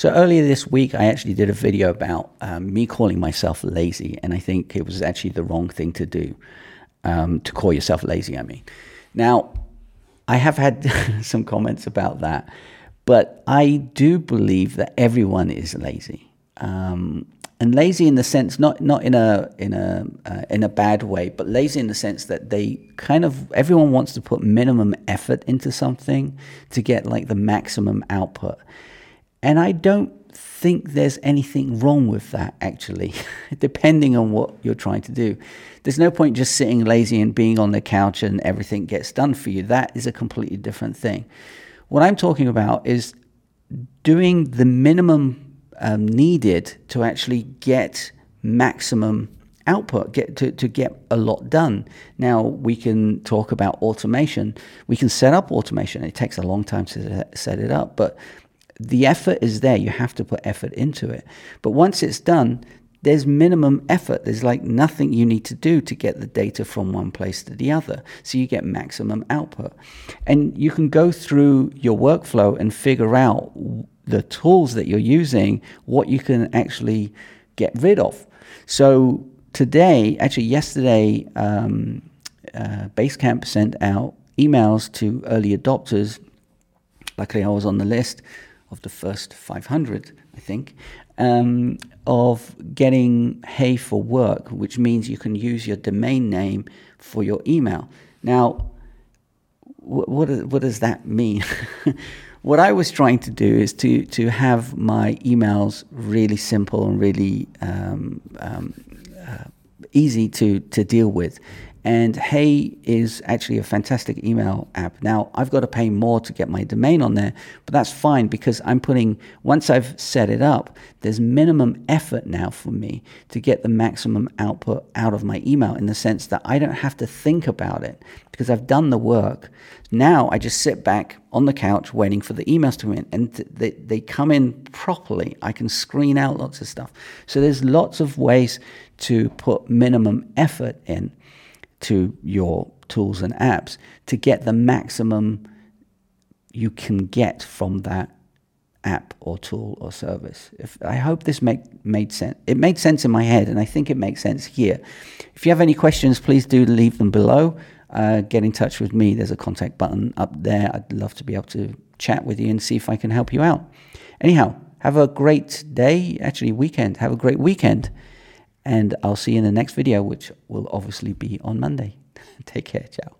So earlier this week, I actually did a video about um, me calling myself lazy, and I think it was actually the wrong thing to do um, to call yourself lazy. I mean, now I have had some comments about that, but I do believe that everyone is lazy. Um, and lazy in the sense not not in a in a uh, in a bad way, but lazy in the sense that they kind of everyone wants to put minimum effort into something to get like the maximum output. And I don't think there's anything wrong with that, actually, depending on what you're trying to do. There's no point just sitting lazy and being on the couch and everything gets done for you. That is a completely different thing. What I'm talking about is doing the minimum um, needed to actually get maximum output, get to, to get a lot done. Now we can talk about automation. We can set up automation. It takes a long time to set it up, but the effort is there. You have to put effort into it. But once it's done, there's minimum effort. There's like nothing you need to do to get the data from one place to the other. So you get maximum output. And you can go through your workflow and figure out the tools that you're using, what you can actually get rid of. So today, actually yesterday, um, uh, Basecamp sent out emails to early adopters. Luckily, I was on the list of the first 500, I think, um, of getting Hey for Work, which means you can use your domain name for your email. Now, what, what, what does that mean? what I was trying to do is to, to have my emails really simple and really um, um, uh, easy to, to deal with. And Hey is actually a fantastic email app. Now, I've got to pay more to get my domain on there, but that's fine because I'm putting, once I've set it up, there's minimum effort now for me to get the maximum output out of my email in the sense that I don't have to think about it because I've done the work. Now I just sit back on the couch waiting for the emails to come in and they, they come in properly. I can screen out lots of stuff. So there's lots of ways to put minimum effort in to your tools and apps to get the maximum you can get from that app or tool or service. If, I hope this make, made sense. It made sense in my head, and I think it makes sense here. If you have any questions, please do leave them below. Uh, get in touch with me. There's a contact button up there. I'd love to be able to chat with you and see if I can help you out. Anyhow, have a great day, actually, weekend. Have a great weekend. And I'll see you in the next video, which will obviously be on Monday. Take care. Ciao.